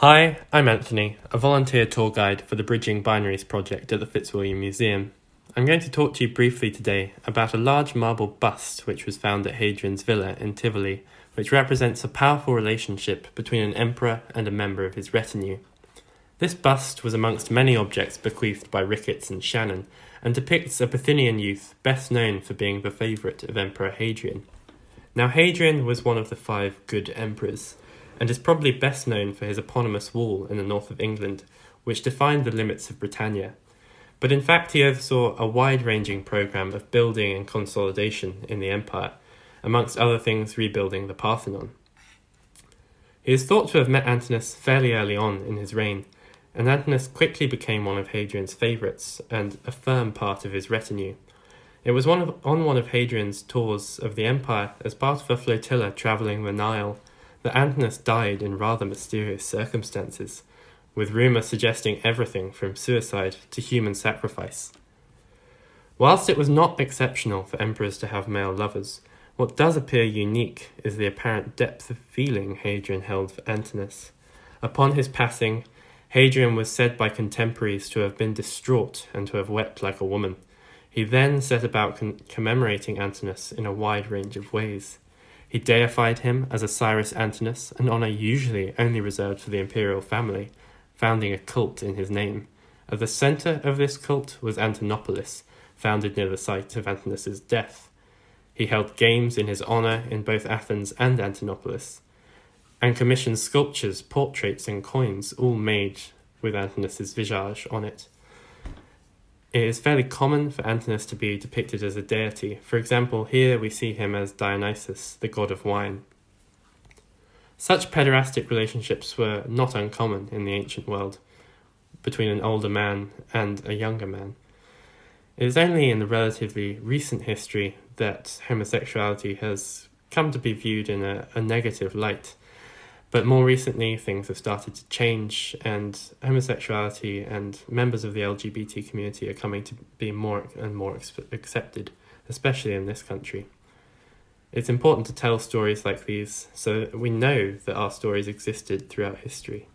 Hi, I'm Anthony, a volunteer tour guide for the Bridging Binaries project at the Fitzwilliam Museum. I'm going to talk to you briefly today about a large marble bust which was found at Hadrian's Villa in Tivoli, which represents a powerful relationship between an emperor and a member of his retinue. This bust was amongst many objects bequeathed by Ricketts and Shannon, and depicts a Bithynian youth best known for being the favourite of Emperor Hadrian. Now, Hadrian was one of the five good emperors and is probably best known for his eponymous wall in the north of England, which defined the limits of Britannia. But in fact, he oversaw a wide ranging programme of building and consolidation in the empire, amongst other things, rebuilding the Parthenon. He is thought to have met Antinous fairly early on in his reign, and Antinous quickly became one of Hadrian's favourites and a firm part of his retinue. It was one of, on one of Hadrian's tours of the empire as part of a flotilla travelling the Nile Antinous died in rather mysterious circumstances, with rumour suggesting everything from suicide to human sacrifice. Whilst it was not exceptional for emperors to have male lovers, what does appear unique is the apparent depth of feeling Hadrian held for Antinous. Upon his passing, Hadrian was said by contemporaries to have been distraught and to have wept like a woman. He then set about con- commemorating Antinous in a wide range of ways. He deified him as Osiris Antinous, an honour usually only reserved for the imperial family, founding a cult in his name. At the centre of this cult was Antinopolis, founded near the site of Antinous' death. He held games in his honour in both Athens and Antinopolis, and commissioned sculptures, portraits, and coins, all made with Antinous' visage on it. It is fairly common for Antinous to be depicted as a deity. For example, here we see him as Dionysus, the god of wine. Such pederastic relationships were not uncommon in the ancient world between an older man and a younger man. It is only in the relatively recent history that homosexuality has come to be viewed in a, a negative light. But more recently, things have started to change, and homosexuality and members of the LGBT community are coming to be more and more accepted, especially in this country. It's important to tell stories like these so we know that our stories existed throughout history.